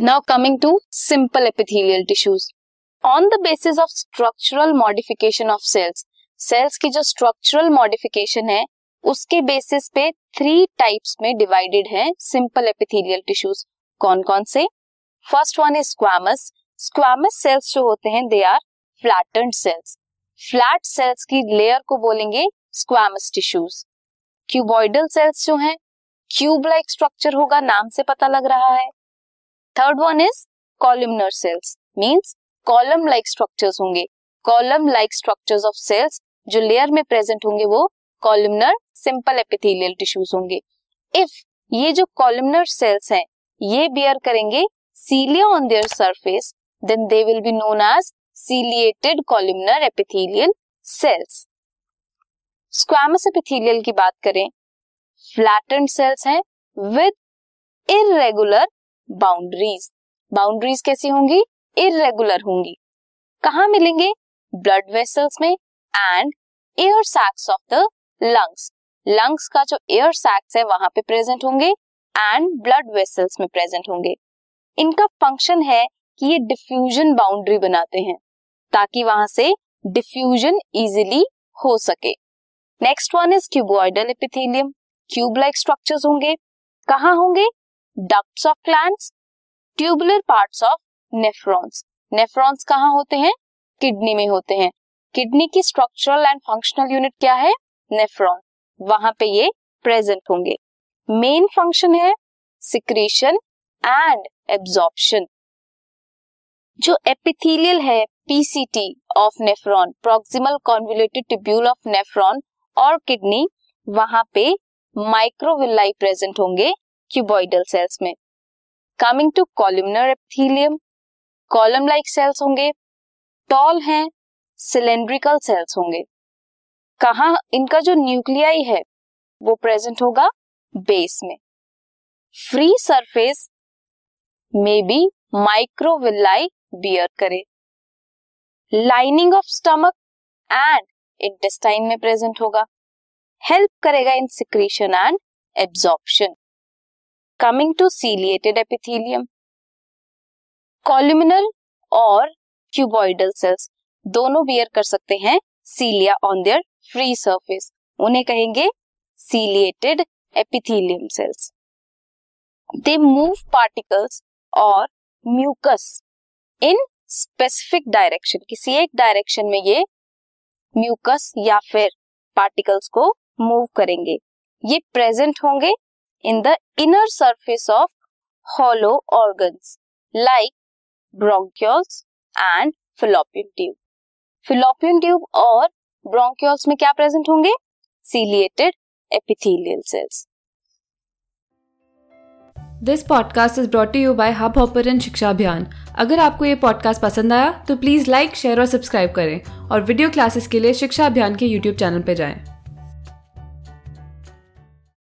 Now coming to simple epithelial tissues on the basis of structural modification of cells cells की जो structural modification है, उसके basis पे three types में divided है सिंपल एपिथेलियल टिश्यूज कौन कौन से? First one is squamous squamous cells जो होते हैं they are flattened cells flat cells की लेयर को बोलेंगे स्क्वामस टिश्यूज क्यूबॉइडल सेल्स जो हैं क्यूब लाइक स्ट्रक्चर होगा, नाम से पता लग रहा है. Third one is columnar cells means column like structures होंगे। Column like structures of cells जो लेयर में प्रेजेंट होंगे वो कॉलमनर सिंपल एपिथेलियल टिश्यूज होंगे। इफ़ ये जो कॉलमनर सेल्स हैं, ये बियर करेंगे cilia on their surface then they will be known as ciliated columnar epithelial cells squamous epithelial की बात करें फ्लैटेंड सेल्स हैं विद इरेगुलर बाउंड्रीज बाउंड्रीज कैसी होंगी? इरेगुलर होंगी। कहा मिलेंगे? ब्लड वेसल्स में and air sacs of the lungs lungs का जो एयर सैक्स है, वहाँ पे प्रेजेंट होंगे एंड ब्लड वेसल्स में प्रेजेंट होंगे। इनका फ़ंक्शन है कि ये डिफ्यूजन बाउंड्री बनाते हैं, ताकि वहाँ से डिफ्यूजन इजिली हो सके। Next one is cuboidal epithelium cube like structures होंगे। कहाँ होंगे? Ducts of glands, tubular parts of nephrons. Nephrons कहाँ होते हैं? किडनी में होते हैं। किडनी की स्ट्रक्चरल एंड फंक्शनल यूनिट क्या है? नेफ्रॉन। वहाँ पे ये प्रेजेंट होंगे। मेन फ़ंक्शन है सिक्रेशन एंड एब्जॉर्प्शन जो एपिथेलियल है PCT of nephron proximal convoluted tubule of nephron और किडनी वहाँ पे माइक्रोविलाई प्रेजेंट होंगे। क्यूबॉइडल सेल्स में। Coming to columnar epithelium column like cells होंगे टॉल हैं सिलेंड्रिकल सेल्स होंगे। कहा इनका जो न्यूक्लियाई है, वो प्रेजेंट होगा बेस में। फ्री सरफेस में बी माइक्रोविलाई बियर करे। Lining of stomach and intestine में प्रेजेंट होगा। हेल्प करेगा in secretion and absorption coming to ciliated epithelium columnar और क्यूबॉइडल सेल्स दोनों बियर कर सकते हैं cilia on their free surface उन्हें कहेंगे ciliated epithelium cells they move particles और म्यूकस इन स्पेसिफिक डायरेक्शन किसी एक डायरेक्शन में ये म्यूकस या फिर पार्टिकल्स को मूव करेंगे. ये प्रेजेंट होंगे in the inner surface of hollow organs like bronchioles and fallopian tube fallopian tube और ब्रोंक्यूल्स में क्या प्रेजेंट होंगे? Ciliated epithelial cells this podcast is brought you by Hubhopper शिक्षा अभियान अगर आपको ये पॉडकास्ट पसंद आया तो प्लीज़ लाइक शेयर और सब्सक्राइब करें और वीडियो क्लासेस के लिए शिक्षा अभियान के यूट्यूब चैनल पर जाएँ।